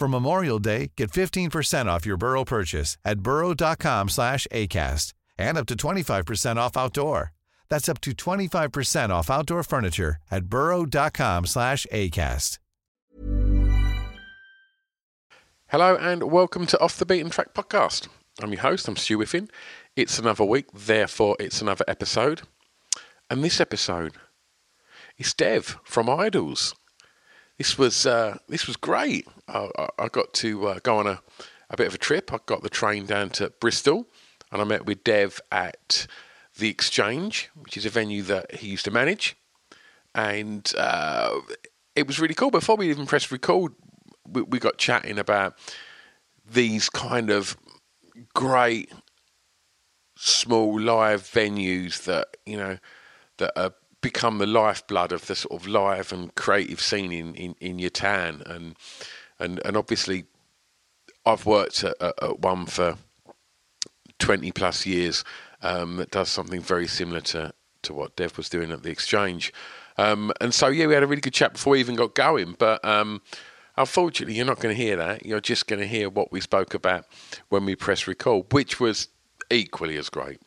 For Memorial Day, get 15% off your Burrow purchase at burrow.com slash ACAST and up to 25% off outdoor. That's up to 25% off outdoor furniture at burrow.com slash ACAST. Hello and welcome to Off the Beaten Track podcast. I'm your host, I'm Stu Whiffin. It's another week, therefore it's another episode. And this episode is Dev from Idols. This was uh, this was great. I, I got to uh, go on a, a bit of a trip. I got the train down to Bristol and I met with Dev at the Exchange, which is a venue that he used to manage. And uh, it was really cool. Before we even pressed record, we, we got chatting about these kind of great small live venues that you know that are become the lifeblood of the sort of live and creative scene in, in, in town and and and obviously I've worked at, at, at one for 20 plus years um, that does something very similar to to what Dev was doing at the exchange um, and so yeah we had a really good chat before we even got going but um, Unfortunately, you're not going to hear that. You're just going to hear what we spoke about when we press record, which was equally as great.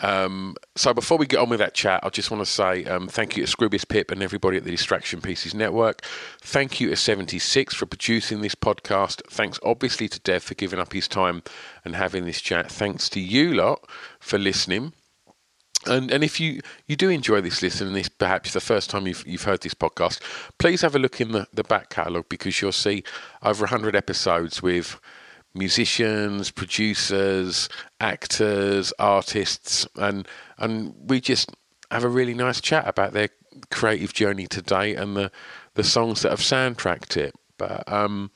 Um, so before we get on with that chat, I just want to say um, thank you to Scroobius Pip and everybody at the Distraction Pieces Network. Thank you to 76 for producing this podcast. Thanks obviously to Dev for giving up his time and having this chat. Thanks to you lot for listening. And and if you, you do enjoy this listen and this perhaps the first time you've you've heard this podcast, please have a look in the, the back catalogue because you'll see over hundred episodes with musicians, producers, actors, artists, and and we just have a really nice chat about their creative journey today and the the songs that have soundtracked it. But um,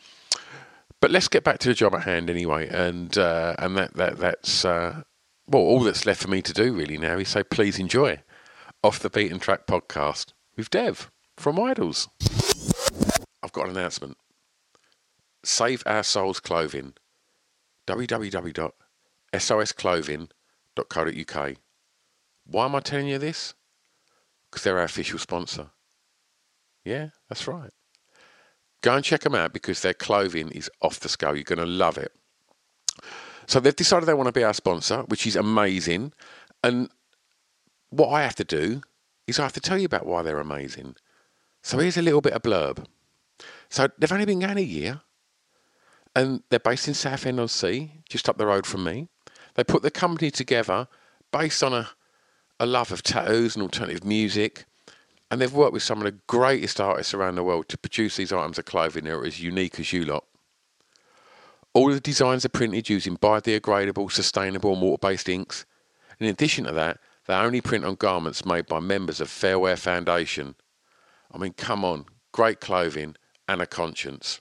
but let's get back to the job at hand anyway, and uh, and that that that's uh, well, all that's left for me to do really now is say please enjoy Off the Beaten Track podcast with Dev from Idols. I've got an announcement. Save Our Souls Clothing. www.sosclothing.co.uk. Why am I telling you this? Because they're our official sponsor. Yeah, that's right. Go and check them out because their clothing is off the scale. You're going to love it. So they've decided they want to be our sponsor, which is amazing. And what I have to do is I have to tell you about why they're amazing. So here's a little bit of blurb. So they've only been going a year, and they're based in Southend on Sea, just up the road from me. They put the company together based on a, a love of tattoos and alternative music, and they've worked with some of the greatest artists around the world to produce these items of clothing that are as unique as you lot. All of the designs are printed using biodegradable, sustainable, and water based inks. In addition to that, they only print on garments made by members of Fairwear Foundation. I mean, come on, great clothing and a conscience.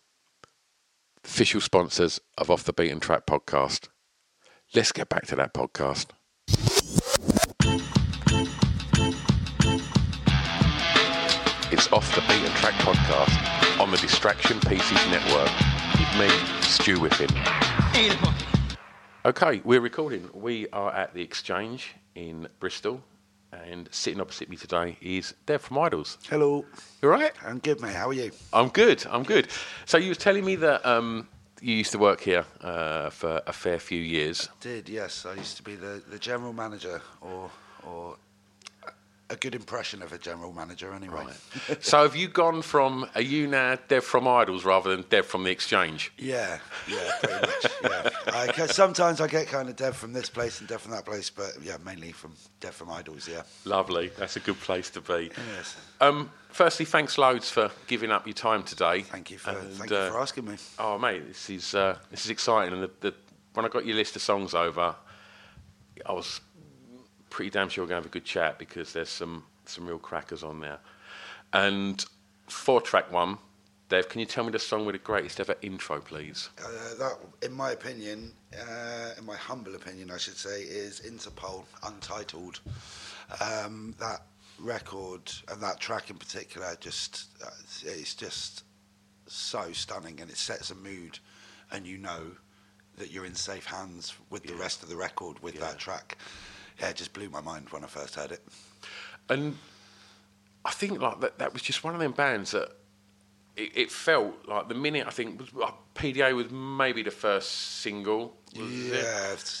official sponsors of Off the Beaten Track podcast. Let's get back to that podcast. It's Off the Beaten Track podcast on the Distraction Pieces Network with me, Stu Whiffin. Okay, we're recording. We are at the Exchange in Bristol, and sitting opposite me today is Dev from Idols. Hello. You all right? I'm good, mate. How are you? I'm good. I'm good. So you were telling me that um, you used to work here uh, for a fair few years. I Did yes. I used to be the, the general manager, or or a good impression of a general manager, anyway. so have you gone from are you now Dev from Idols rather than Dev from the Exchange? Yeah, yeah, pretty much. Yeah. I, sometimes I get kind of Dev from this place and Dev from that place, but yeah, mainly from Dev from Idols. Yeah. Lovely. That's a good place to be. Yes. Um, firstly, thanks loads for giving up your time today. Thank you for And, thank uh, you for asking me. Oh, mate, this is uh, this is exciting. And the, the, when I got your list of songs over, I was pretty damn sure we're going to have a good chat because there's some some real crackers on there. And for track one, Dave, can you tell me the song with the greatest ever intro, please? Uh, that, in my opinion, uh, in my humble opinion, I should say, is Interpol Untitled. Um, that record and that track in particular, just uh, it's just so stunning, and it sets a mood, and you know that you're in safe hands with the rest of the record with that track. Yeah, it just blew my mind when I first heard it. And I think like that, that was just one of them bands that it, it felt like the minute I think was, PDA was maybe the first single. Was it?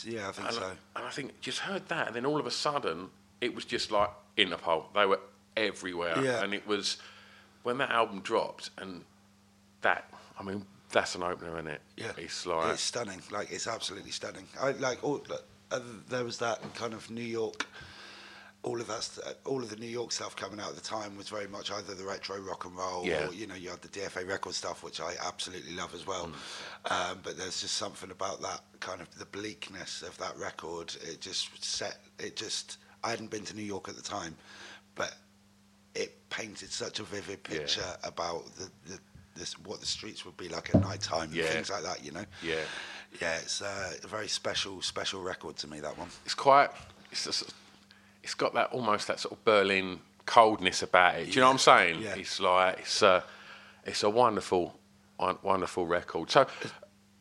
Yeah, yeah, I think and, so. I, and I think just heard that, and then all of a sudden it was just like Interpol. They were everywhere, Yeah. and it was when that album dropped, and that I mean that's an opener, isn't it? Yeah, it's like it's stunning. Like it's absolutely stunning. I like all. Uh, there was that kind of New York. All of that, all of the New York stuff coming out at the time was very much either the retro rock and roll, Yeah. or you know, you had the DFA record stuff, which I absolutely love as well. Mm. Um, but there's just something about that kind of the bleakness of that record. It just set. It just. I hadn't been to New York at the time, but it painted such a vivid Yeah. picture about the, the this what the streets would be like at night time and Yeah. things like that. You know. yeah. Yeah, it's uh, a very special, special record to me. That one. It's quite. It's just, it's got that almost that sort of Berlin coldness about it. Do you know what I'm saying? Yeah. It's like it's a it's a wonderful won- wonderful record. So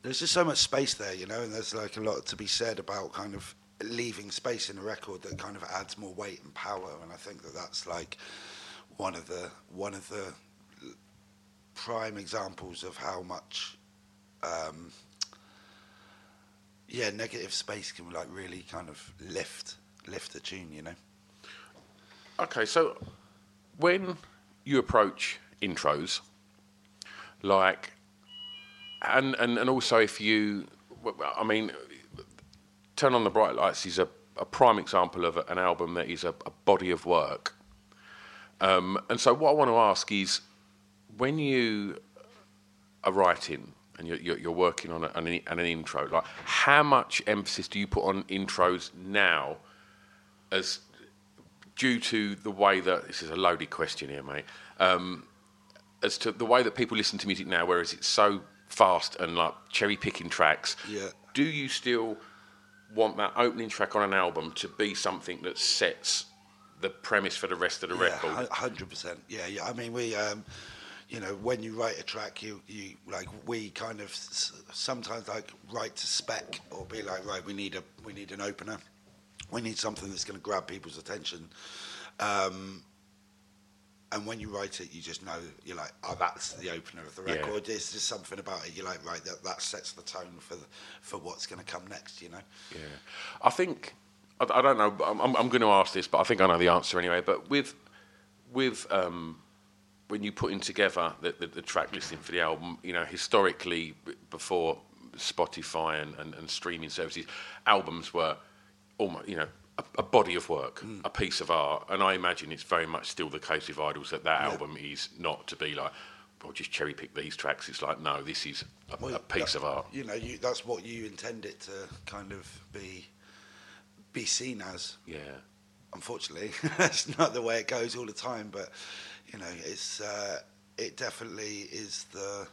There's just so much space there, you know, and there's like a lot to be said about kind of leaving space in a record that kind of adds more weight and power. And I think that that's like one of the one of the prime examples of how much. Um, yeah, negative space can like really kind of lift lift the tune, you know. Okay, so when you approach intros, like, and and, and also if you, I mean, Turn on the Bright Lights is a, a prime example of an album that is a, a body of work. Um, and so what I want to ask is, when you are writing and you're, you're, you're working on, a, an, an intro, like how much emphasis do you put on intros now as due to the way that this is a loaded question here, mate. Um, as to the way that people listen to music now, whereas it's so fast and like cherry picking tracks. Yeah. Do you still want that opening track on an album to be something that sets the premise for the rest of the record? Hundred percent. Yeah, yeah. I mean, we, um, you know, when you write a track, you, you like we kind of s- sometimes like write to spec or be like, right, we need a we need an opener, we need something that's going to grab people's attention. Um, and when you write it, you just know you're like, oh, that's the opener of the Yeah. record. There's just something about it. You're like, right, that, that sets the tone for the, for what's going to come next. You know. Yeah, I think I, I don't know. I'm, I'm going to ask this, but I think I know the answer anyway. But with with um, when you putting together the, the, the track listing for the album, you know, historically before Spotify and, and, and streaming services, albums were almost you know a, a body of work, Mm. a piece of art, and I imagine it's very much still the case with Idols that that album is not to be like. Well, just cherry pick these tracks. It's like no, this is a, Well, a piece that- of art. You know, you, that's what you intend it to kind of be be seen as. Yeah. Unfortunately, that's not the way it goes all the time. But you know, it's uh, it definitely is the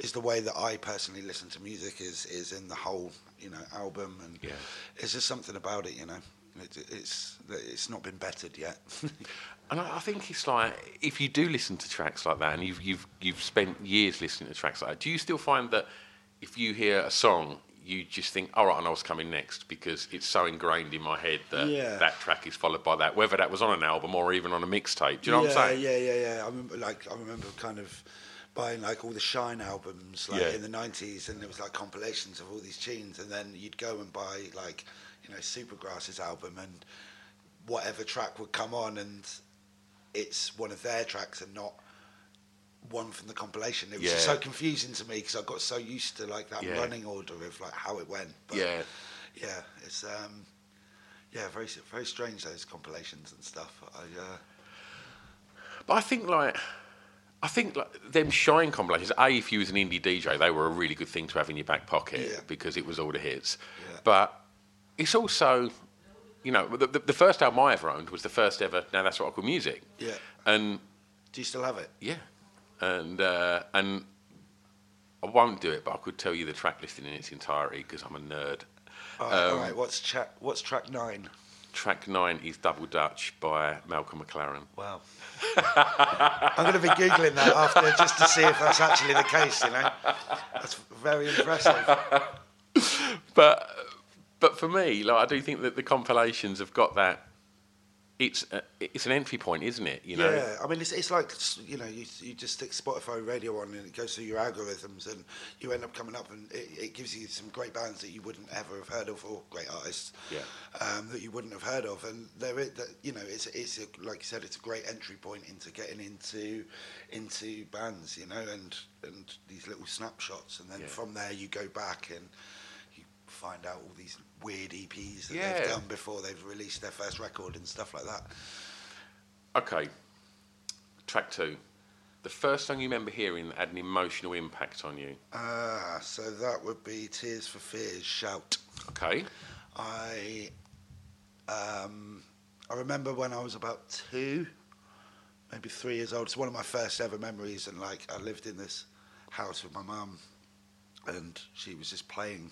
is the way that I personally listen to music is is in the whole you know album and Yeah. it's just something about it you know it, it's it's not been bettered yet And I I think it's like if you do listen to tracks like that, and you've you've you've spent years listening to tracks like that, do you still find that if you hear a song, you just think, "All right, and I know what's coming next," because it's so ingrained in my head that Yeah. that track is followed by that, whether that was on an album or even on a mixtape. Do you know yeah, what I'm saying? Yeah, yeah, yeah. I remember, like, I remember kind of buying like all the Shine albums, like Yeah. in the '90s, and it was like compilations of all these tunes, and then you'd go and buy like, you know, Supergrass's album, and whatever track would come on, and it's one of their tracks and not one from the compilation. It was just Yeah. so confusing to me because I got so used to like that Yeah. running order of like how it went. But Yeah. yeah, it's um, yeah, very very strange those compilations and stuff. I uh, But I think like I think like them shine compilations. A, if you was an indie DJ, they were a really good thing to have in your back pocket Yeah. because it was all the hits. But it's also, you know, the, the, the first album I ever owned was the first ever. Now that's what I call music. Yeah. And Do you still have it? yeah, and uh, and I won't do it, but I could tell you the track listing in its entirety because I'm a nerd. All right, Um, right. What's track? What's track nine? Track nine is Double Dutch by Malcolm McLaren. Wow. I'm going to be googling that after just to see if that's actually the case. You know, that's very impressive. but but for me, like I do think that the compilations have got that. It's a, it's an entry point, isn't it? You know. Yeah, I mean, it's, it's like you know, you, you just stick Spotify radio on and it goes through your algorithms, and you end up coming up, and it, it gives you some great bands that you wouldn't ever have heard of, or great artists, Yeah. um, that you wouldn't have heard of, and there is that you know, it's it's a, like you said, it's a great entry point into getting into into bands, you know, and and these little snapshots, and then Yeah. from there you go back and. you Find out all these weird EPs that Yeah. they've done before they've released their first record and stuff like that. Okay. Track two. The first song you remember hearing that had an emotional impact on you. Ah, so that would be Tears for Fears Shout. Okay. I um, I remember when I was about two, maybe three years old. It's one of my first ever memories, and like I lived in this house with my mum, and she was just playing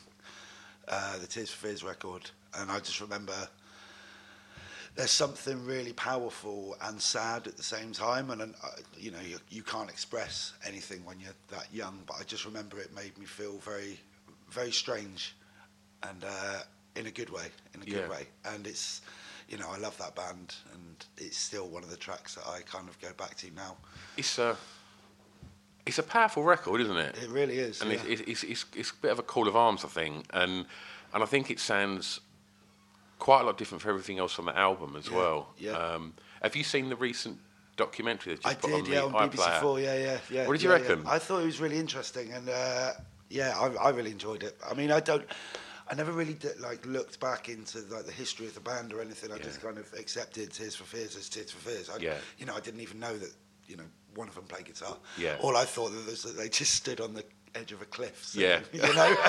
uh, the Tears for Fears record, and I just remember there's something really powerful and sad at the same time, and, and uh, you know you, you can't express anything when you're that young. But I just remember it made me feel very, very strange, and uh, in a good way, in a Yeah. good way. And it's, you know, I love that band, and it's still one of the tracks that I kind of go back to now. It's a it's a powerful record, isn't it? It really is. and yeah. it's, it's, it's, it's a bit of a call of arms, I think, and and I think it sounds quite a lot different for everything else on the album as Yeah, well. yeah. Um, have you seen the recent documentary that you I put did, on yeah, the on BBC? Four, yeah, yeah, yeah. What did you yeah, yeah. reckon? I thought it was really interesting, and uh, yeah, I, I really enjoyed it. I mean, I don't, I never really did, like looked back into like the history of the band or anything. I just kind of accepted Tears for Fears as Tears for Fears. I, Yeah. You know, I didn't even know that you know one of them played guitar. Yeah. All I thought was that they just stood on the edge of a cliff. so, Yeah. You know.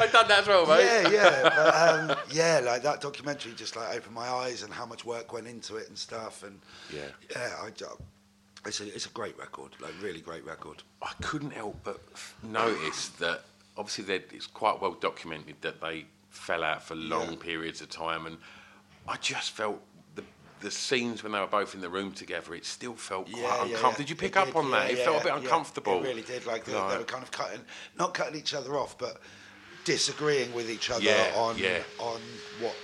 I've done that as well, mate. yeah, yeah, but, um, yeah. Like that documentary just like opened my eyes and how much work went into it and stuff. And Yeah. yeah, I, ju- it's a it's a great record, like really great record. I couldn't help but notice that obviously it's quite well documented that they fell out for long Yeah. periods of time, and I just felt the scenes when they were both in the room together, it still felt quite uncomfortable. Did you pick It up did, on that? yeah, it felt a bit yeah. uncomfortable. It really did. Like they, they were kind of cutting, not cutting each other off, but disagreeing with each other Yeah, on yeah. on what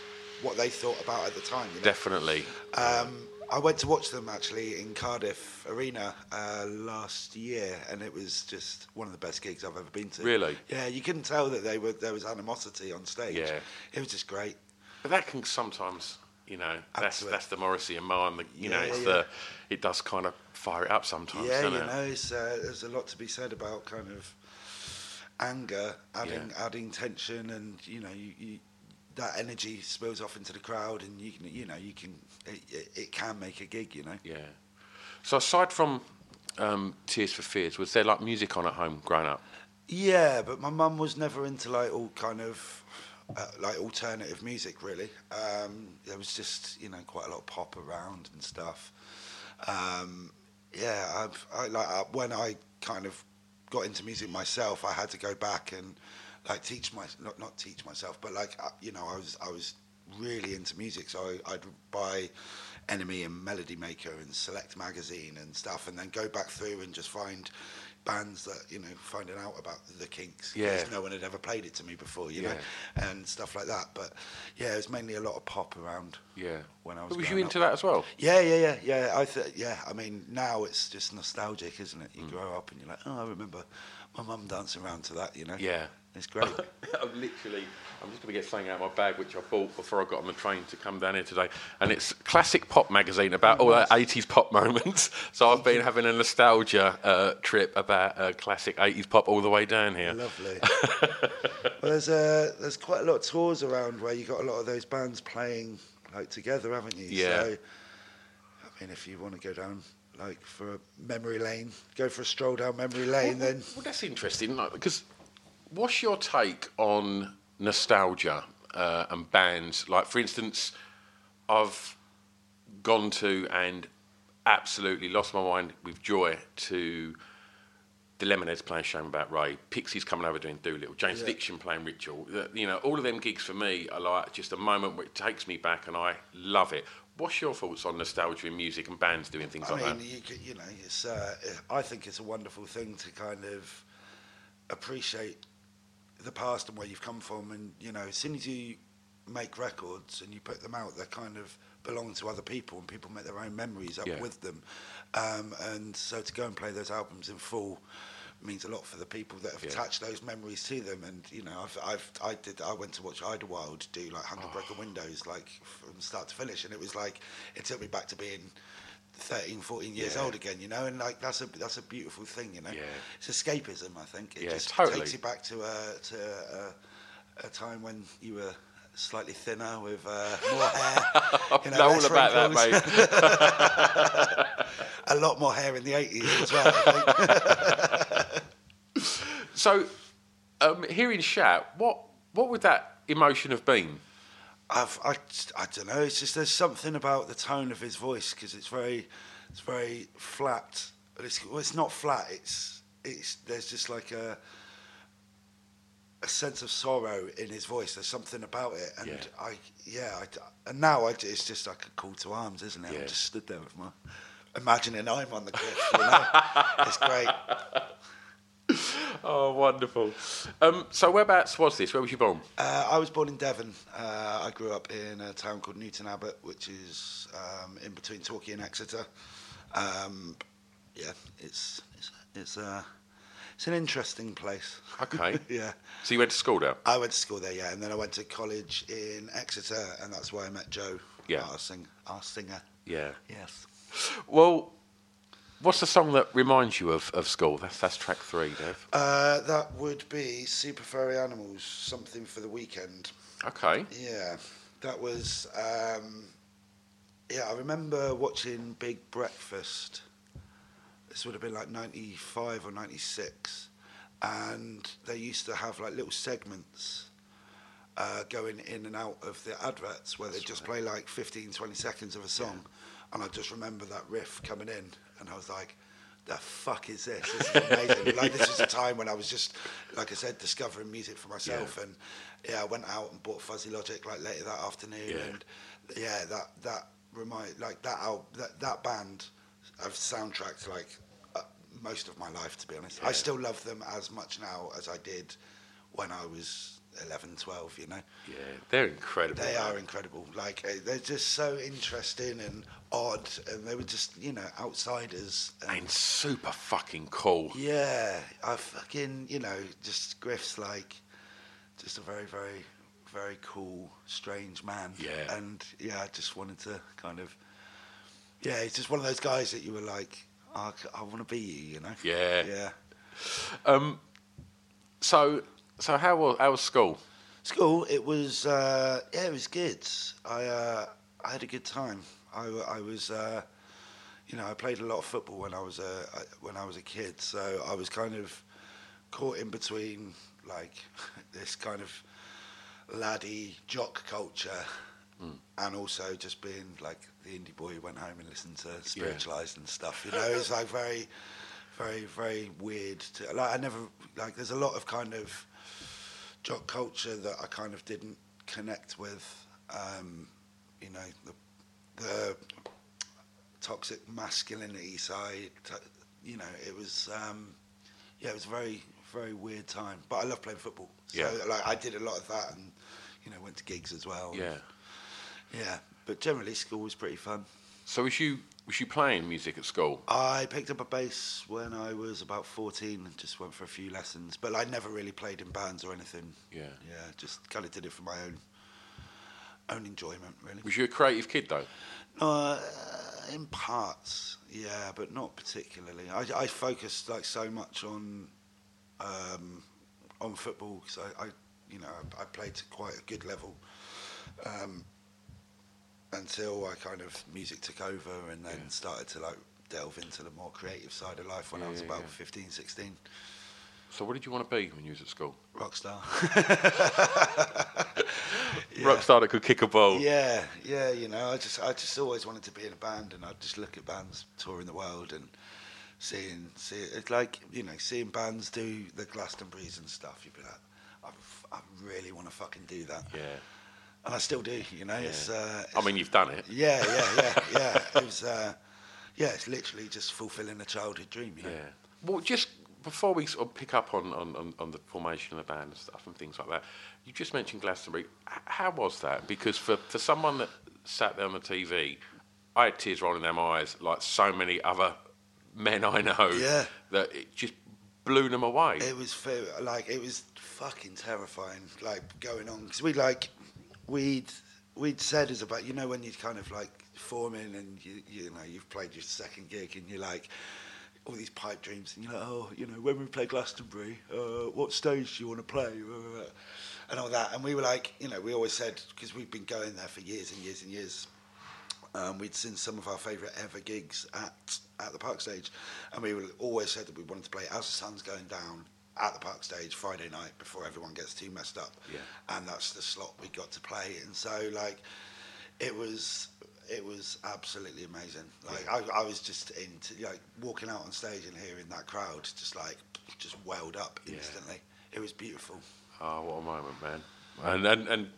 what they thought about at the time. You know? Definitely. Um, I went to watch them actually in Cardiff Arena uh, last year, and it was just one of the best gigs I've ever been to. Really? Yeah, you couldn't tell that they were there was animosity on stage. Yeah. it was just great. But that can sometimes, you know, that's that's the Morrissey and Marr, and the, you know, it's yeah. the it does kind of fire it up sometimes, yeah, you it? know, it's, uh, there's a lot to be said about kind of anger, adding Yeah. adding tension, and you know, you, you, that energy spills off into the crowd, and you can, you know, you can, it, it, it can make a gig, you know. Yeah. So aside from um, Tears for Fears, was there like music on at home growing up? Yeah, but my mum was never into like all kind of uh, like alternative music really. Um, there was just you know quite a lot of pop around and stuff. Um, yeah, I've, I like uh, when I kind of got into music myself, I had to go back and like teach my not not teach myself, but like uh, you know, I was I was really into music, so I, I'd buy NME and Melody Maker and Select magazine and stuff, and then go back through and just find bands that you know finding out about the Kinks. Yeah. no one had ever played it to me before, you Yeah. know, and stuff like that. But yeah, it was mainly a lot of pop around. Yeah. When I was. But was you into up. that as well? Yeah, yeah, yeah, yeah. I th- yeah. I mean, now it's just nostalgic, isn't it? You Mm. grow up and you're like, oh, I remember my mum dancing around to that. You know. Yeah. It's great. I'm literally, I'm just going to get something out of my bag which I bought before I got on the train to come down here today, and it's Classic Pop magazine about all that 80s pop moments. So I've been having a nostalgia uh, trip about uh, classic 80s pop all the way down here. Lovely. well, there's uh, there's quite a lot of tours around where you've got a lot of those bands playing like together, haven't you? Yeah. So, I mean, if you want to go down like for a memory lane, go for a stroll down memory lane, well, then well, that's interesting, like, because what's your take on nostalgia uh, and bands? Like, for instance, I've gone to and absolutely lost my mind with joy to the Lemonheads playing Shame About Ray, Pixies coming over doing Doolittle, Jane's Yeah. Addiction playing Ritual. You know, all of them gigs for me are like just a moment where it takes me back and I love it. What's your thoughts on nostalgia in music and bands doing things I like mean, that? you, you know, it's. Uh, I think it's a wonderful thing to kind of appreciate the past and where you've come from, and you know, as soon as you make records and you put them out, they kind of belong to other people, and people make their own memories up Yeah. with them. Um, and so to go and play those albums in full means a lot for the people that have Yeah. attached those memories to them. And you know, I've, I've I did I went to watch Idlewild do like Hundred Oh. Windows like from start to finish, and it was like it took me back to being 13, 14 years Yeah. old again, you know, and like that's a that's a beautiful thing, you know. Yeah. It's escapism, I think. It Yeah, just totally. takes you back to a to a, a time when you were slightly thinner with uh, more hair. you know all less about that, wrinkles. a lot more hair in the eighties as well. I. So, um, hearing Shout, what what would that emotion have been? I've, I, I don't know. It's just there's something about the tone of his voice because it's very, it's very flat. But it's well, it's not flat. It's it's there's just like a a sense of sorrow in his voice. There's something about it, and Yeah. I yeah. I, and now I, it's just like a call to arms, isn't it? Yeah. I'm just stood there with my imagining I'm on the cliff. You know, it's great. Oh, wonderful. Um, so, whereabouts was this? Where was you born? Uh, I was born in Devon. Uh, I grew up in a town called Newton Abbot, which is um, in between Torquay and Exeter. Um, yeah, it's it's it's, uh, it's an interesting place. Okay. yeah, So, you went to school there? I went to school there, yeah, and then I went to college in Exeter, and that's where I met Joe. Yeah. our, sing, our singer. Yeah. Yes. Well, what's the song that reminds you of, of school? That's that's track three, Dev. Uh, that would be Super Furry Animals, something for the weekend. Okay. Yeah, that was. Um, yeah, I remember watching Big Breakfast. This would have been like '95 or '96, and they used to have like little segments uh, going in and out of the adverts where they just play like 15, 20 seconds of a song, and I just remember that riff coming in, and I was like. The fuck is this? This is amazing. like this was a time when I was just, like I said, discovering music for myself, Yeah. and yeah, I went out and bought Fuzzy Logic like later that afternoon, Yeah. and yeah, that that remind like that al- that that band have soundtracked like uh, most of my life. To be honest, Yeah. I still love them as much now as I did when I was 11, 12, You know, Yeah, they're incredible. they are incredible. Like uh, they're just so interesting and odd, and they were just you know outsiders. And, And super fucking cool. yeah, I fucking you know just Gruff's like just a very very very cool strange man. Yeah. and yeah, I just wanted to kind of yeah, he's just one of those guys that you were like, oh, I, want to be you, you know. Yeah. yeah. Um, so so how was how was school? School, it was uh, yeah, it was good. I uh, I had a good time. I, I was uh, you know I played a lot of football when I was a when I was a kid, so I was kind of caught in between like this kind of laddie jock culture and also just being like the indie boy who went home and listened to spiritualized and stuff. You know, it's like very, very, very weird. To, like I never like. There's a lot of kind of jock culture that I kind of didn't connect with. Um, you know, the the toxic masculinity side. You know, it was um, yeah, it was a very very weird time. But I love playing football. So Yeah. like I did a lot of that, and you know, went to gigs as well. Yeah. yeah. But generally, school was pretty fun. So was you was you playing music at school? I picked up a bass when I was about 14 and just went for a few lessons. But I never really played in bands or anything. Yeah. Yeah, just kind of did it for my own own enjoyment, really. Was you a creative kid though? Uh, in parts, yeah, but not particularly. I, I focused like so much on um, on football because I, I, you know, I, I played to quite a good level um, until I kind of music took over and then started to like delve into the more creative side of life when I was yeah, about yeah. 15, 16. So what did you want to be when you was at school? Rock star. Rock star that could kick a ball. Yeah, yeah, you know, I just I just always wanted to be in a band, and I'd just look at bands touring the world and seeing see it's like you know seeing bands do the Glastonbury's and stuff. You'd be like, I, I really want to fucking do that, Yeah. And I still do. You know, it's, uh, I mean, you've done it. yeah, yeah, yeah, yeah. It was uh, yeah, it's literally just fulfilling a childhood dream. You know? Yeah. Well, just before we sort of pick up on, on, on, on the formation of the band and stuff and things like that, you just mentioned Glastonbury. How was that? Because for, for someone that sat there on the TV, I had tears rolling down my eyes, like so many other men I know. Yeah. That it just blew them away. It was fair, like it was fucking terrifying, like going on because we like we'd we'd said is about you know when you're kind of like forming and you you know you've played your second gig and you're like all these pipe dreams and you're like oh you know when we play Glastonbury uh, what stage do you want to play and all that. And we were like you know we always said because we've been going there for years and years and years um, we'd seen some of our favourite ever gigs at at the Park Stage, and we were always said that we wanted to play as the sun's going down at the Park Stage Friday night before everyone gets too messed up. Yeah. And that's the slot we got to play, and so like it was it was absolutely amazing. Like I, I was just into like walking out on stage and hearing that crowd just like just welled up instantly. It was beautiful. Oh, what a moment, man! And and, and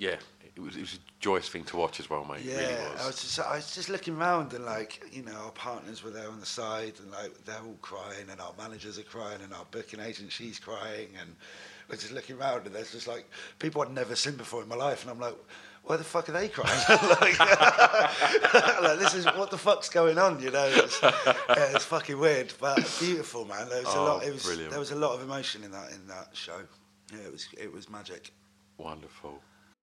yeah, it was it was a joyous thing to watch as well, mate. Yeah, it really was. I was just I was just looking around and like you know our partners were there on the side and like they're all crying and our managers are crying and our booking agent she's crying and we're just looking around and there's just like people I'd never seen before in my life and I'm like why the fuck are they crying? like, like, this is what the fuck's going on, you know? It's, yeah, it's fucking weird, but beautiful, man. There was a Oh, lot. It was brilliant. there was a lot of emotion in that in that show. Yeah, it was it was magic. Wonderful.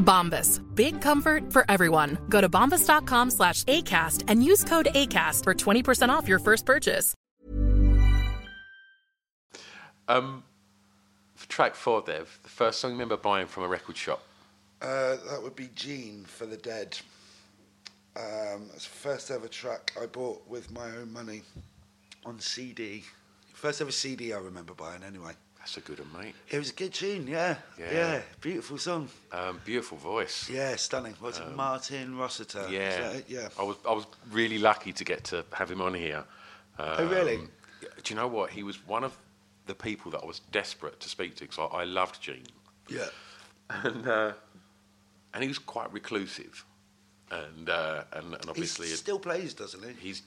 Bombas. Big comfort for everyone. Go to bombas.com slash ACAST and use code ACAST for 20% off your first purchase. Um, for track four, Dev, the first song you remember buying from a record shop? Uh, that would be Gene for the Dead. Um, it's the first ever track I bought with my own money on CD. First ever CD I remember buying anyway. That's a good one, mate. It was a good tune, yeah. Yeah. Yeah, beautiful song. Um, beautiful voice. Yeah, stunning. What's it, Martin Rossiter? Yeah, yeah. I was I was really lucky to get to have him on here. Oh, really? Um, Do you know what? He was one of the people that I was desperate to speak to because I, I loved Gene, Yeah. and uh, and he was quite reclusive, and uh, and, and obviously he still plays, doesn't he? he's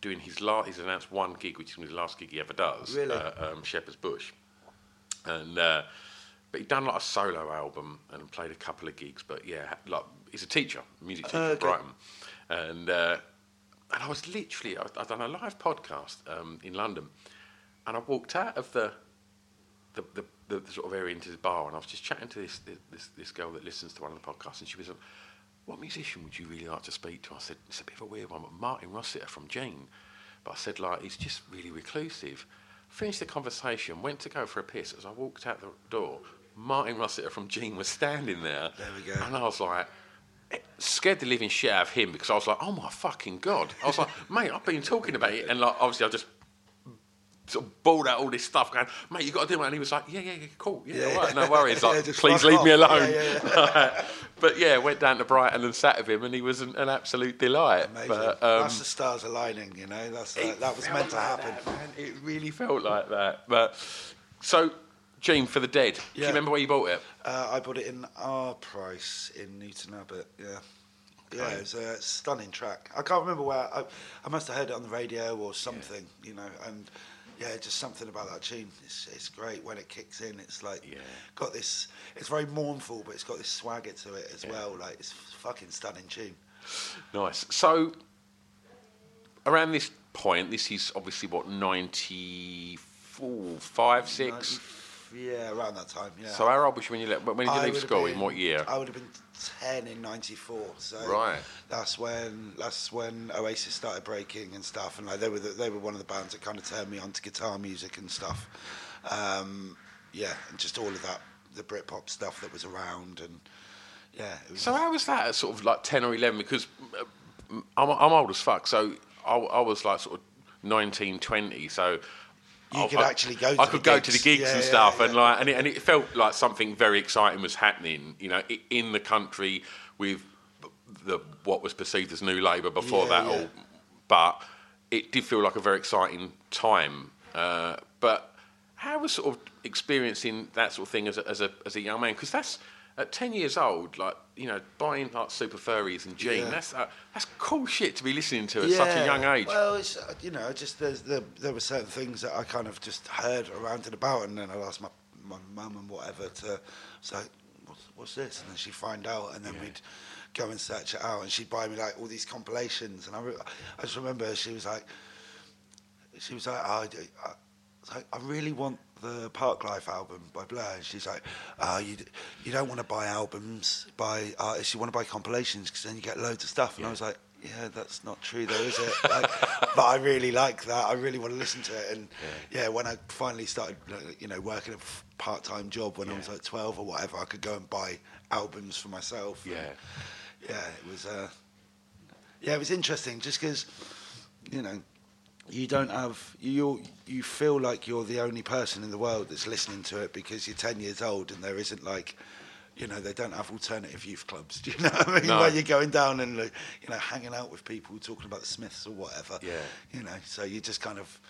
doing his last. He's announced one gig, which is his last gig he ever does. Really? Uh, um, Shepherd's Bush, and uh, but he'd done like a solo album and played a couple of gigs. But yeah, like he's a teacher, music teacher at okay. Brighton, and uh, and I was literally I, I'd done a live podcast um, in London, and I walked out of the the, the, the, the sort of area into the bar, and I was just chatting to this, this this girl that listens to one of the podcasts, and she was like, "What musician would you really like to speak to?" I said, "It's a bit of a weird one, but Martin Rossiter from Gene." But I said, like, he's just really reclusive. Finished the conversation, went to go for a piss. As I walked out the door, Martin Rossiter from Gene was standing there. There we go. And I was like, it scared the living shit out of him because I was like, oh my fucking god! I was like, mate, I've been talking about it, and like, obviously, I just sort of bawled out all this stuff, going, mate, you got to do it. And he was like, yeah, yeah, yeah cool, yeah, Yeah, all right, yeah. no worries. Like, Yeah, please leave me alone. Yeah, but yeah, went down to Brighton and sat with him, and he was an, an absolute delight. Amazing. But, um, That's the stars aligning, you know. That's uh, it that was meant to like happen. that. It really felt like that. But so, Gene, for the dead, do you remember where you bought it? Uh, I bought it in Our Price in Newton Abbot. Yeah. Yeah, Okay. it was a stunning track. I can't remember where I, I must have heard it on the radio or something, you know. And yeah, just something about that tune. It's, it's great when it kicks in. It's like Yeah. got this. It's very mournful, but it's got this swagger to it as well. Like it's fucking stunning tune. Nice. So, around this point, this is obviously what ninety-four, five, six. Yeah, around that time. Yeah. So how old was you when you left? When did you I leave school? been- in what year? I would have been ten in '94. So Right. that's when that's when Oasis started breaking and stuff, and like they were the, they were one of the bands that kind of turned me on to guitar music and stuff. Um, yeah, and just all of that, the Britpop stuff that was around, and yeah. So how was that at sort of like ten or eleven? Because uh, I'm, I'm old as fuck, so I, I was like sort of 19, 20, so. You I- could I- actually go to I could the go to the gigs. gigs Yeah, and yeah, stuff, yeah. and like, and it, and it felt like something very exciting was happening. You know, in the country with the what was perceived as New Labour before that all, but it did feel like a very exciting time. Uh, but how was sort of experiencing that sort of thing as a, as a, as a young man? Because that's at ten years old, like you know, buying like Super Furries and Gene. Yeah. That's uh, that's cool shit to be listening to at such a young age. Well, it's, uh, you know, just there's there, there were certain things that I kind of just heard around and about, and then I asked my my mum and whatever to say, what's, what's this? And then she'd find out, and then we'd go and search it out, and she'd buy me like all these compilations, and I, re- I just remember she was like, she was like, oh, I, do- I, was like, I really want the Park Life album by Blur. And she's like, oh, you, you don't want to buy albums by artists, you want to buy compilations because then you get loads of stuff. And I was like, yeah, that's not true though, is it? Like, but I really like that. I really want to listen to it. And yeah, when I finally started, you know, working a f- part-time job when I was like 12 or whatever, I could go and buy albums for myself. Yeah. Yeah, it was. Uh, yeah, it was interesting just because, you know, you don't have you you feel like you're the only person in the world that's listening to it because you're 10 years old and there isn't like you know they don't have alternative youth clubs do you know what I mean No. where you're going down and you know hanging out with people talking about the Smiths or whatever Yeah. you know so you just kind of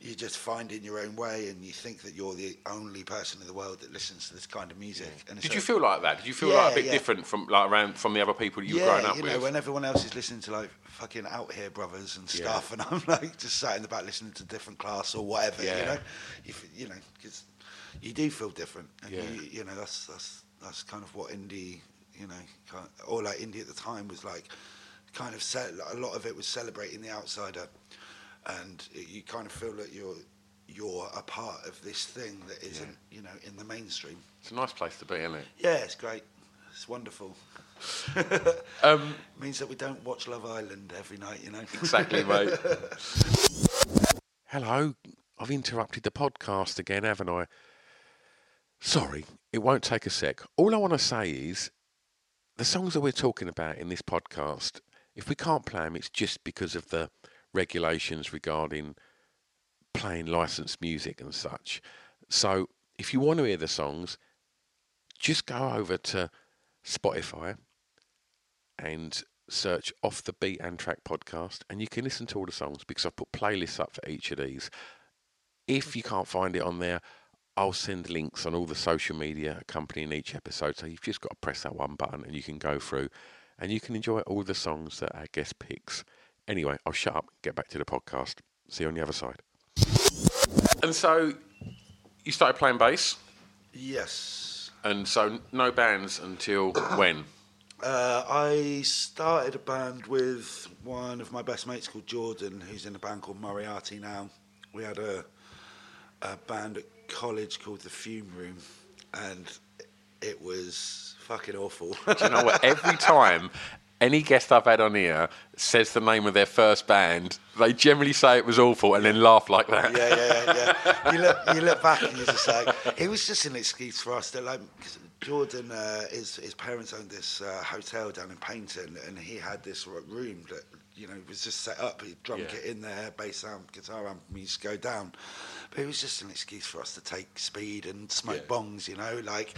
you just find in your own way and you think that you're the only person in the world that listens to this kind of music and it's Did you feel like that? Did you feel Yeah, like a bit yeah. different from like around from the other people that you were yeah, growing up you with? know, when everyone else is listening to like fucking Outhere Brothers and Yeah. stuff, and I'm like just sat in the back listening to different class or whatever, Yeah. you know, you, you know, because you do feel different, and Yeah. you, you know, that's that's that's kind of what indie, you know, kind or like indie at the time was like, kind of ce- a lot of it was celebrating the outsider. And you kind of feel that you're you're a part of this thing that isn't you know in the mainstream. It's a nice place to be, isn't it? Yeah, it's great. It's wonderful. Um, means that we don't watch Love Island every night, you know. Exactly, mate. Hello, I've interrupted the podcast again, haven't I? Sorry, it won't take a sec. All I want to say is the songs that we're talking about in this podcast, if we can't play them, it's just because of the regulations regarding playing licensed music and such. So if you want to hear the songs, just go over to Spotify and search Off the Beaten Track podcast and you can listen to all the songs because I've put playlists up for each of these. If you can't find it on there, I'll send links on all the social media accompanying each episode. So you've just got to press that one button and you can go through and you can enjoy all the songs that our guest picks. Anyway, I'll shut up, get back to the podcast. See you on the other side. And so you started playing bass, Yes. and so no bands until when? Uh, I started a band with one of my best mates called Jordan, who's in a band called Moriarty now. We had a, a band at college called The Fume Room, and it was fucking awful. Do you know what? Every time any guest I've had on here says the name of their first band, they generally say it was awful and then laugh like that. yeah, yeah, yeah. You look, you look back and you're just like, it was just an excuse for us to like. Jordan, uh, his his parents owned this uh, hotel down in Paignton, and he had this room that you know was just set up. He drum Yeah. kit in there, bass amp, guitar amp, and we used to go down. But it was just an excuse for us to take speed and smoke Yeah. bongs, you know. Like,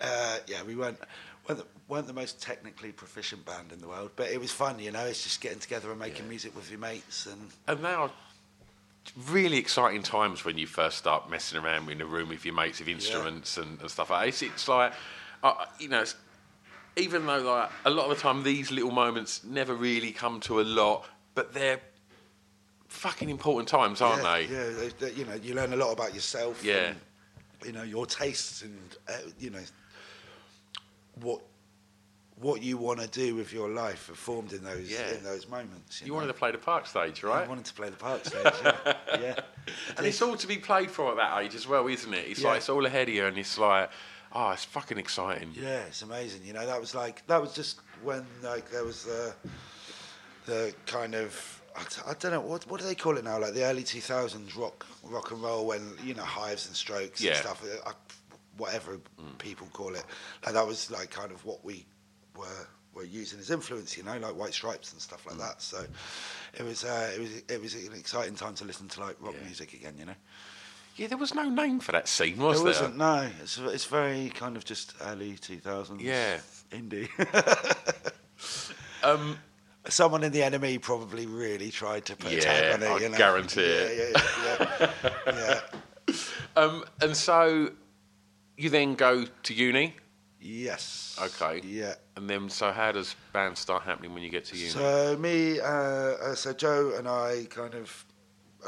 uh, yeah, we weren't. Weren't the, weren't the most technically proficient band in the world, but it was fun, you know. It's just getting together and making Yeah. music with your mates, and And now, really exciting times when you first start messing around in a room with your mates with instruments and, and stuff like that. It's, it's like, uh, you know, it's, even though like a lot of the time these little moments never really come to a lot, but they're fucking important times, aren't yeah, they? Yeah, they, they- you know, you learn a lot about yourself. Yeah. and, you know your tastes and uh, you know what what you want to do with your life are formed in those Yeah. in those moments. You know? wanted to play the park stage, right? I wanted to play the park stage. Yeah, yeah. And it's all to be played for at that age as well, isn't it? It's Yeah. like it's all ahead of you, and it's like, oh, it's fucking exciting. Yeah, it's amazing. You know, that was like that was just when like there was the the kind of I, d- I don't know what what do they call it now? Like the early two thousands rock rock and roll when you know hives and strokes Yeah. and stuff. I, whatever people call it. Like that was like kind of what we were were using as influence. You know, like White Stripes and stuff like that. So it was uh, it was it was an exciting time to listen to like rock Yeah. music again. You know. Yeah, there was no name for that scene, was There there? wasn't, no. It's, it's very kind of just early 2000s. Yeah. Indie. Um, Someone in the NME probably really tried to put a Yeah, tag on it. I you know? guarantee yeah, it. Yeah, yeah, yeah. yeah. um, and so you then go to uni, Yes. Okay. Yeah. and then so how does bands start happening when you get to uni? So me, uh, uh, so Joe and I kind of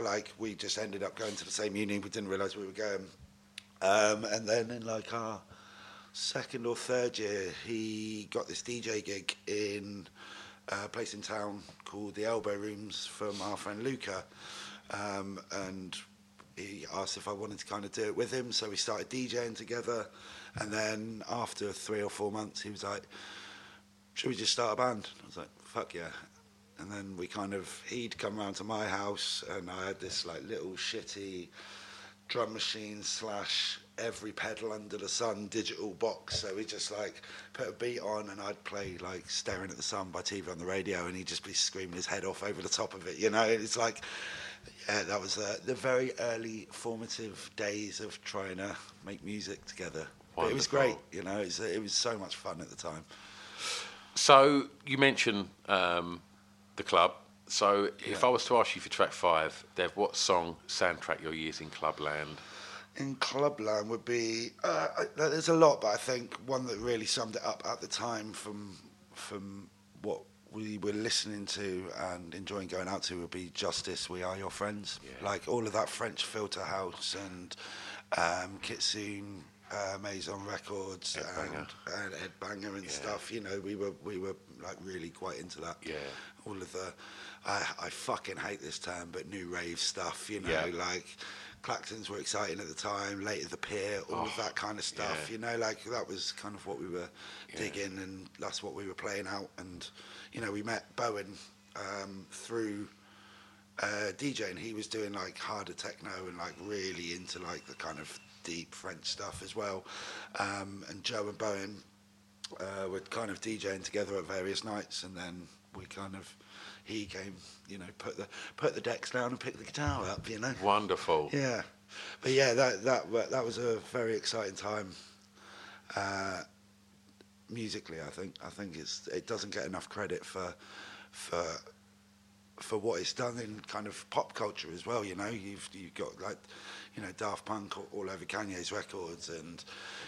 like we just ended up going to the same uni. We didn't realise we were going, um, and then in like our second or third year, he got this DJ gig in a place in town called the Elbow Rooms from our friend Luca, um, and he asked if I wanted to kind of do it with him. So we started DJing together, and then after three or four months, he was like should we just start a band? I was like, fuck yeah. And then we kind of, he'd come round to my house and I had this like little shitty drum machine slash every pedal under the sun digital box. So we just like put a beat on and I'd play like Staring at the Sun by TV on the radio and he'd just be screaming his head off over the top of it, you know? It's like, yeah, that was uh, the very early formative days of trying to make music together. But it was great, you know, it was, it was so much fun at the time. So you mentioned um, the club. So if Yeah. I was to ask you for track five, Dev, what song soundtrack your years in Clubland? in Clubland would be uh, I- there's a lot, but I think one that really summed it up at the time from from what we were listening to and enjoying going out to would be Justice. We are your friends. Yeah. Like all of that French filter house and um, Kitsune. uh, Maison Records Ed Banger. and, and Ed Banger and stuff. You know, we were we were like really quite into that. Yeah. All of the, I I fucking hate this term, but new rave stuff. You know, Yeah. like. Klaxons were exciting at the time, Late later the pier, all of that kind of stuff. Oh, yeah. You know, like that was kind of what we were Yeah. digging, and that's what we were playing out. And you know, we met Bowen um, through uh, DJ, and he was doing like harder techno and like really into like the kind of deep French stuff as well. Um, and Joe and Bowen uh, were kind of DJing together at various nights, and then we kind of he came, you know, put the put the decks down and picked the guitar up, you know. Wonderful. Yeah, but yeah, that that that was a very exciting time. Uh, musically, I think I think it's it doesn't get enough credit for for for what it's done in kind of pop culture as well. You know, you've you've got like you know Daft Punk all, over Kanye's records, and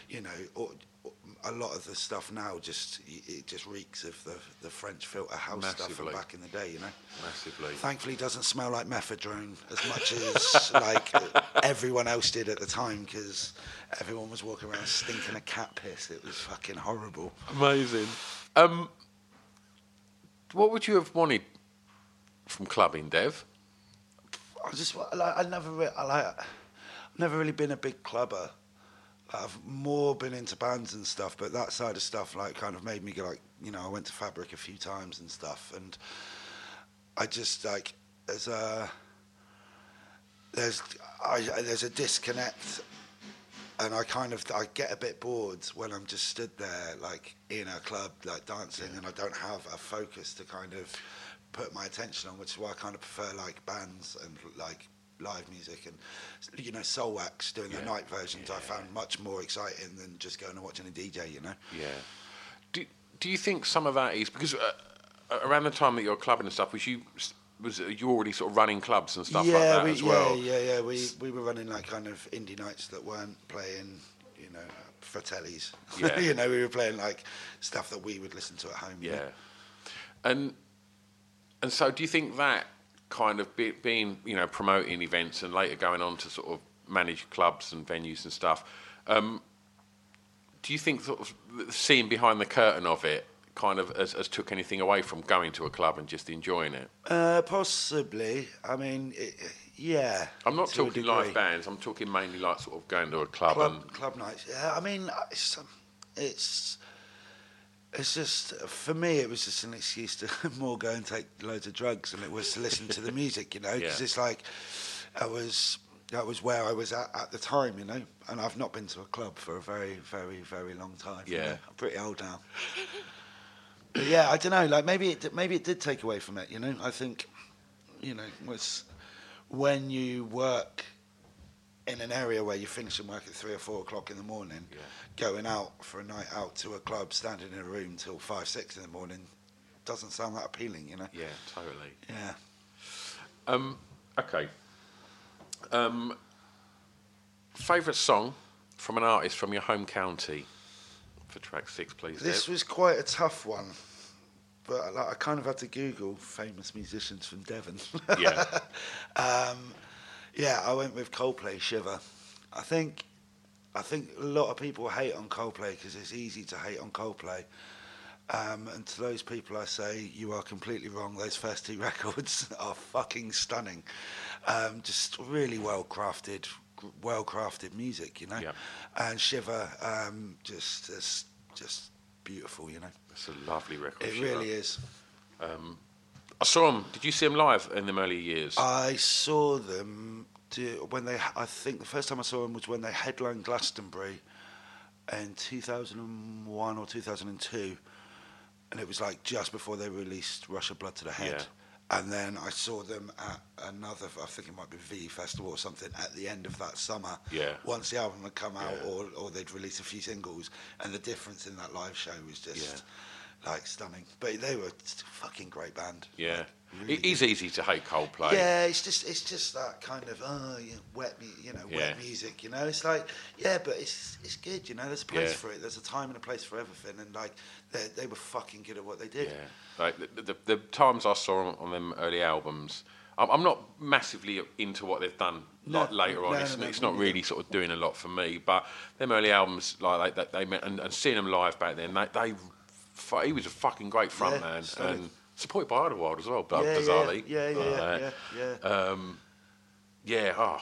you know all, a lot of the stuff now just it just reeks of the the French filter house stuff from back in the day. You know. Massively. Thankfully, it doesn't smell like methadone as much as like everyone else did at the time because everyone was walking around stinking a cat piss. It was fucking horrible. Amazing. Um, what would you have wanted from clubbing, Dev? I just like I never re- I like I've never really been a big clubber. I've more been into bands and stuff, but that side of stuff like kind of made me go like you know I went to Fabric a few times and stuff, and I just like there's a there's I, there's a disconnect, and I kind of I get a bit bored when I'm just stood there like in a club like dancing, and I don't have a focus to kind of put my attention on, which is why I kind of prefer like bands and like live music and you know Soulwax doing the night versions I found much more exciting than just going and watching a DJ you know Yeah. Do Do you think some of that is because uh, around the time that you're clubbing and stuff, was you was you already sort of running clubs and stuff yeah, like that we, as well? Yeah, yeah, yeah. We we were running like kind of indie nights that weren't playing, you know, fratellis. Yeah. you know, we were playing like stuff that we would listen to at home. you know. Yeah. And and so, do you think that kind of be, being, you know, promoting events and later going on to sort of manage clubs and venues and stuff, um, do you think sort of the seeing behind the curtain of it kind of has, has took anything away from going to a club and just enjoying it? Uh, possibly. I mean, it, yeah. I'm not talking live bands. I'm talking mainly like sort of going to a club, club and club nights. Yeah, I mean, it's um, it's it's just for me. It was just an excuse to more go and take loads of drugs than it was to listen to the music. You know, because Yeah. it's like I was that was where I was at at the time. You know, and I've not been to a club for a very, very, very long time. you Yeah. know. I'm pretty old now. But yeah, I don't know. Like maybe it maybe it did take away from it. You know, I think you know was when you work in an area where you're finishing work at three or four o'clock in the morning, going out for a night out to a club, standing in a room till five, six in the morning, doesn't sound that appealing, you know? yeah, totally. Yeah. Um, okay. Um, favorite song from an artist from your home county for track six, please. This was quite a tough one, but like, I kind of had to Google famous musicians from Devon. Yeah. um, yeah, I went with Coldplay, Shiver. I think, I think a lot of people hate on Coldplay because it's easy to hate on Coldplay. Um, and to those people, I say you are completely wrong. Those first two records are fucking stunning. Um, just really well crafted, well crafted music, you know. Yeah. And Shiver, um, just, just, just beautiful, you know. It's a lovely record. It Shiver. really is. I saw him. Did you see him live in them early years? I saw them do, when they. I think the first time I saw them was when they headlined Glastonbury in 2001 or 2002, and it was like just before they released Rush of Blood to the Head. Yeah. And then I saw them at another, I think it might be V Festival or something, at the end of that summer. Yeah. Once the album had come out, Yeah. or, or they'd released a few singles, and the difference in that live show was just like stunning. But they were a fucking great band. yeah. really it is easy to hate Coldplay. Yeah, it's just it's just that kind of oh, you know, wet, you know, Yeah. wet music. You know, it's like yeah, but it's it's good. You know, there's a place Yeah. for it. There's a time and a place for everything. And like they they were fucking good at what they did. Yeah. Like the, the, the times I saw on, on them early albums, I'm, I'm not massively into what they've done No, like later on. no, it's it's not really sort of doing a lot for me. But them early albums, like they, they, they and, and seeing them live back then, they, they he was a fucking great front man solid. and supported by Idlewild as well. But Yeah, yeah, bizarrely, yeah, yeah, yeah, yeah. Um, yeah, oh,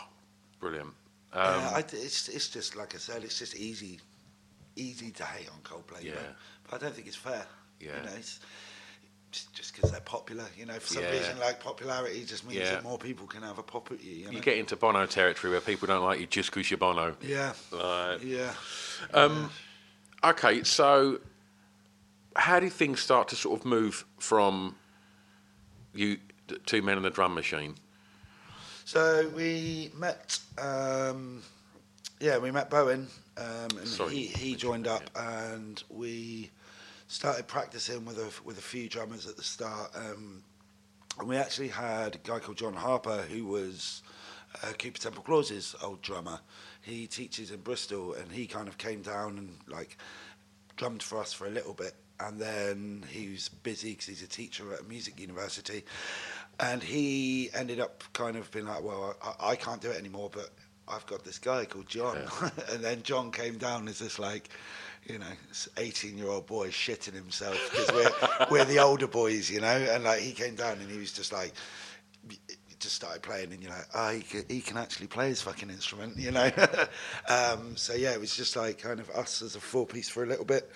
brilliant. Um, yeah, I, it's it's just like I said, it's just easy, easy to hate on Coldplay. Yeah. but I don't think it's fair. Yeah. you know, it's just because they're popular. You know, for some Yeah. reason, like popularity just means Yeah. that more people can have a pop at you. You, know? you get into Bono territory where people don't like you just because you're Bono. yeah, Like, yeah. Um, okay, so how did things start to sort of move from you two men and the drum machine? So we met. Um, yeah, we met Bowen, um, and Sorry. he, he joined up, and we started practicing with a with a few drummers at the start. Um, and we actually had a guy called John Harper, who was uh, Cooper Temple Clause's old drummer. He teaches in Bristol, and he kind of came down and like drummed for us for a little bit, and then he was busy because he's a teacher at a music university, and he ended up kind of being like, well, I, I can't do it anymore, but I've got this guy called John, and then John came down as this like. You know, eighteen-year-old boy shitting himself because we're we're the older boys, you know, and like he came down and he was just like, just started playing, and you're like, oh, he can, he can actually play his fucking instrument, you know. um, so yeah, it was just like kind of us as a four-piece for a little bit,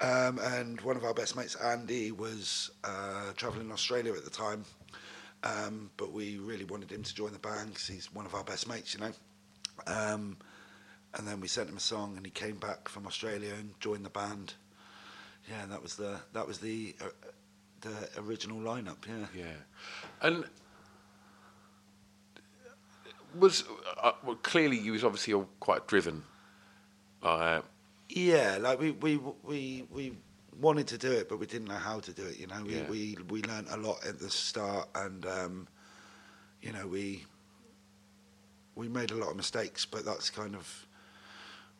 um, and one of our best mates, Andy, was uh, traveling in Australia at the time, um, but we really wanted him to join the band because he's one of our best mates, you know. Um, and then we sent him a song, and he came back from Australia and joined the band. Yeah, that was the that was the uh, the original lineup. Yeah. Yeah, and was uh, well, clearly you was obviously all quite driven. Uh, Yeah, like we we we we wanted to do it, but we didn't know how to do it. You know, we Yeah. we we learned a lot at the start, and um, you know we we made a lot of mistakes, but that's kind of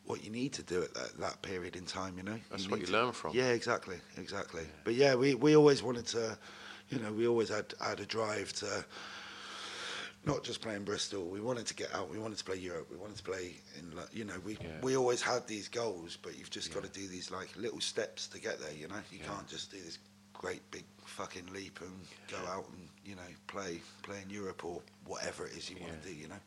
what you need to do at that, that period in time. You know, That's what you to- learn from. Yeah, exactly, exactly. But yeah, we we always wanted to, you know, we always had had a drive to not just playing Bristol. We wanted to get out. We wanted to play Europe. We wanted to play in, you know, we Yeah. we always had these goals, but you've just got to do these like little steps to get there. You know, you can't just do this great big fucking leap and go out and you know play play in Europe or whatever it is you want to do. You know.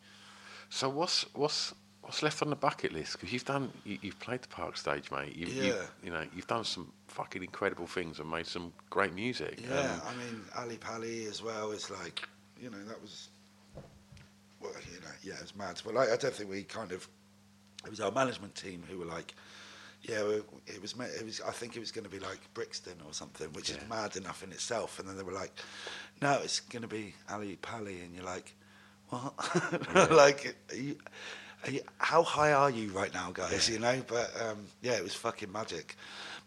so what's what's what's left on the bucket list? Because you've done you, you've played the Park stage, mate. You've, Yeah. you've, you know you've done some fucking incredible things and made some great music. Yeah, Um, I mean Ali Pali as well is like, you know, that was, you yeah, it was mad. But like, I don't think we kind of, it was our management team who were like, yeah, it was, it was. I think it was going to be like Brixton or something, which is mad enough in itself. And then they were like, no, it's going to be Ali Pali, and you're like, what? like, are you, are you, how high are you right now, guys? You know, but um, yeah, it was fucking magic.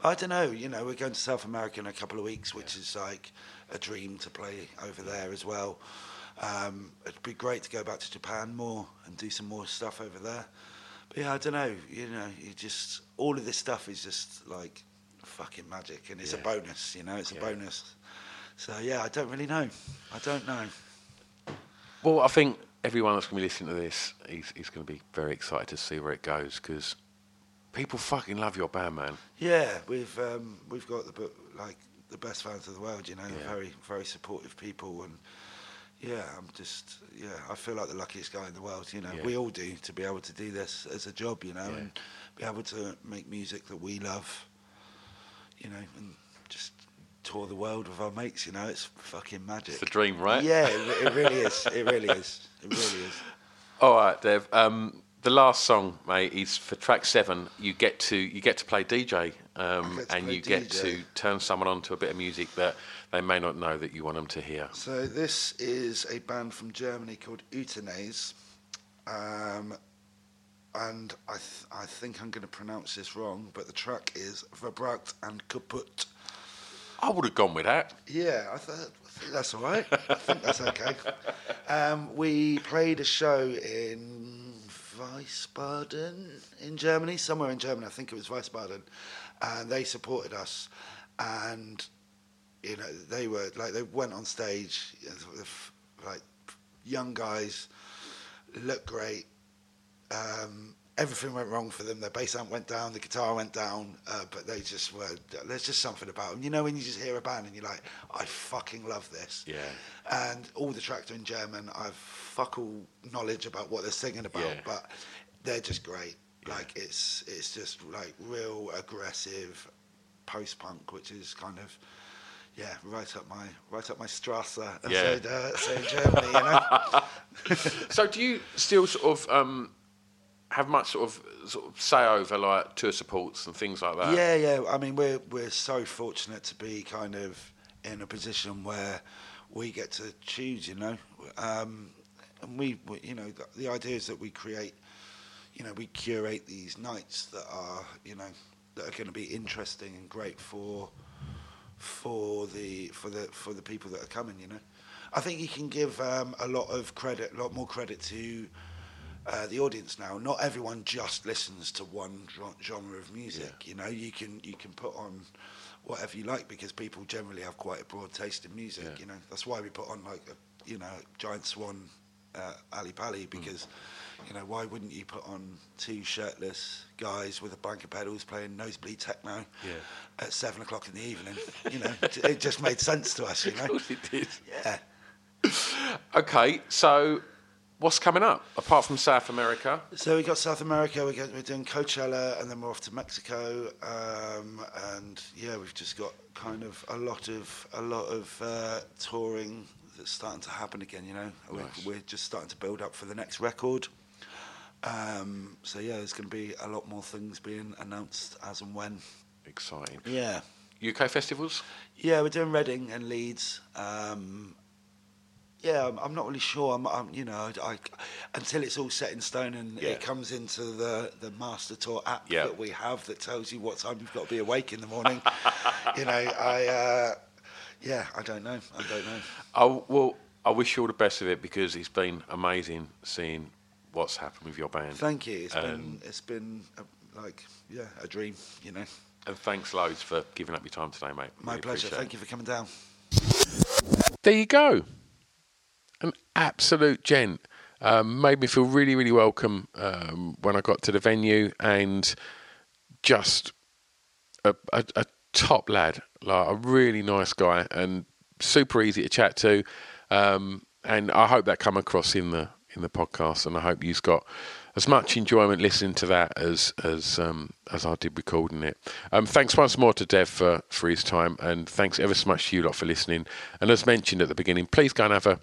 But I don't know. You know, we're going to South America in a couple of weeks, which is like a dream to play over there as well. Um, it'd be great to go back to Japan more and do some more stuff over there. But yeah, I don't know. You know, you just all of this stuff is just like fucking magic, and it's a bonus. You know, it's Yeah. a bonus. So yeah, I don't really know. I don't know. Well, I think everyone that's going to be listening to this is, is going to be very excited to see where it goes because people fucking love your band, man. Yeah, we've um, we've got the like the best fans of the world. You know, Yeah. very very supportive people, and yeah, I'm just yeah, I feel like the luckiest guy in the world. You know, Yeah. we all do to be able to do this as a job. You know, Yeah. and be able to make music that we love. You know, and just tour the world with our mates. You know, it's fucking magic. It's the dream, right? Yeah, it, it really is. It really is. It really is. All right, Dev. Um, the last song, mate, is for track seven. You get to you get to play DJ, um, and you get DJ. to turn someone on to a bit of music that they may not know that you want them to hear. So this is a band from Germany called Utenays, um, and I th- I think I'm going to pronounce this wrong, but the track is Verbracht and Kaputt. I would have gone with that. Yeah, I, th- I think that's all right. I think that's okay. Um, we played a show in Wiesbaden in Germany, somewhere in Germany. I think it was Wiesbaden, and they supported us. And you know, they were like they went on stage, like young guys, looked great. Um, everything went wrong for them. Their bass amp went down, the guitar went down, uh, but they just were. There's just something about them. You know, when you just hear a band and you're like, I fucking love this. Yeah. And all the tracks are in German. I've fuck all knowledge about what they're singing about, Yeah. but they're just great. Like it's it's just like real aggressive post punk, which is kind of. Yeah, right up my right up my Strasse, Yeah. they'd uh, Germany. You know? So do you still sort of um, have much sort of sort of say over like tour supports and things like that? Yeah, yeah. I mean, we're we're so fortunate to be kind of in a position where we get to choose. You know, um, and we, we, you know, the, the idea is that we create, you know, we curate these nights that are, you know, that are going to be interesting and great for for the for the for the people that are coming. You know, I think you can give um, a lot of credit, a lot more credit to uh, the audience now. Not everyone just listens to one genre of music. You know, you can you can put on whatever you like because people generally have quite a broad taste in music. Yeah. You know, that's why we put on like a you know Giant Swan, uh, Ali Pali because. You know, why wouldn't you put on two shirtless guys with a bank of pedals playing nosebleed techno Yeah. at seven o'clock in the evening? You know, it just made sense to us. You know, Of course it did. yeah. Okay, so what's coming up apart from South America? So we got South America. We got, we're doing Coachella, and then we're off to Mexico. Um, and yeah, we've just got kind of a lot of a lot of uh, touring that's starting to happen again. You know, Nice. we're, we're just starting to build up for the next record. Um, so yeah, there's going to be a lot more things being announced as and when. Exciting. Yeah, UK festivals? yeah, we're doing Reading and Leeds. Um, yeah, I'm, I'm not really sure. I'm, I'm you know, I, until it's all set in stone and Yeah. it comes into the, the Master Tour app Yeah. that we have that tells you what time you've got to be awake in the morning. you know, I, uh, yeah, I don't know. I don't know. Oh well, I wish you all the best of it because it's been amazing seeing what's happened with your band. Thank you. It's Um, been, it's been a, like, yeah, a dream. You know, And thanks loads for giving up your time today, mate. my pleasure. Thank you for coming down. There you go. An absolute gent. Um, made me feel really, really welcome um, when I got to the venue and just a, a, a top lad, like a really nice guy and super easy to chat to. Um, and I hope that come across in the in the podcast, and I hope you've got as much enjoyment listening to that as as um, as I did recording it. Um, thanks once more to Dev for for his time, and thanks ever so much to you lot for listening. And as mentioned at the beginning, please go and have a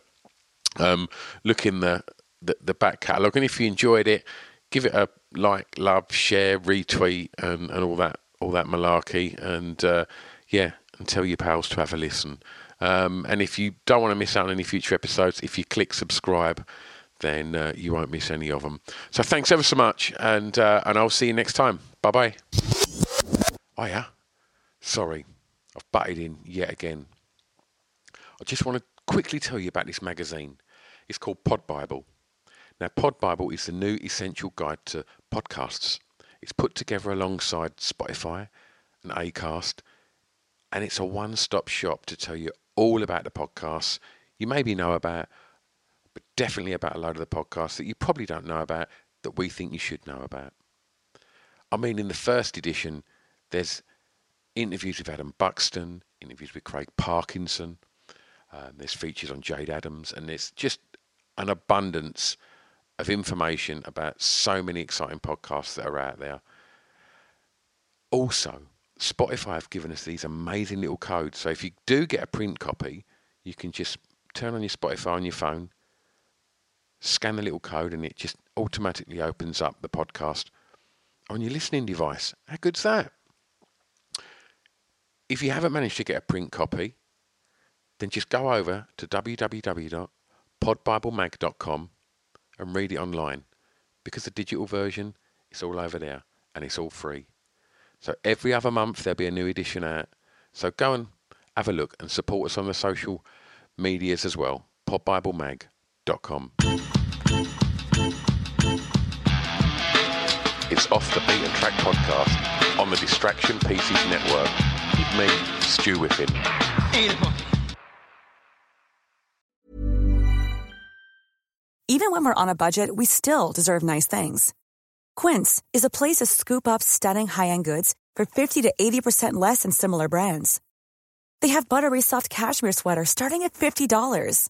um, look in the, the the back catalogue, and if you enjoyed it, give it a like, love, share, retweet, and, and all that all that malarkey, and uh, yeah, and tell your pals to have a listen. Um, and if you don't want to miss out on any future episodes, if you click subscribe, then uh, you won't miss any of them. So thanks ever so much, and uh, and I'll see you next time. Bye bye. Oh yeah, sorry, I've butted in yet again. I just want to quickly tell you about this magazine. It's called Pod Bible. Now, Pod Bible is the new essential guide to podcasts. It's put together alongside Spotify and Acast, and it's a one-stop shop to tell you all about the podcasts you maybe know about, definitely about a load of the podcasts that you probably don't know about that we think you should know about. I mean, in the first edition, there's interviews with Adam Buxton, interviews with Craig Parkinson, um, there's features on Jade Adams, and there's just an abundance of information about so many exciting podcasts that are out there. Also, Spotify have given us these amazing little codes. So if you do get a print copy, you can just turn on your Spotify on your phone, scan the little code, and it just automatically opens up the podcast on your listening device. How good's that? If you haven't managed to get a print copy, then just go over to www.podbiblemag.com and read it online because the digital version is all over there and it's all free. So every other month there'll be a new edition out. So go and have a look and support us on the social medias as well. It's Off the Beaten Track podcast on the Distraction Pieces Network with me, Stu Whiffin. Even when we're on a budget, we still deserve nice things. Quince is a place to scoop up stunning high-end goods for 50 to 80% less than similar brands. They have buttery soft cashmere sweaters starting at $50,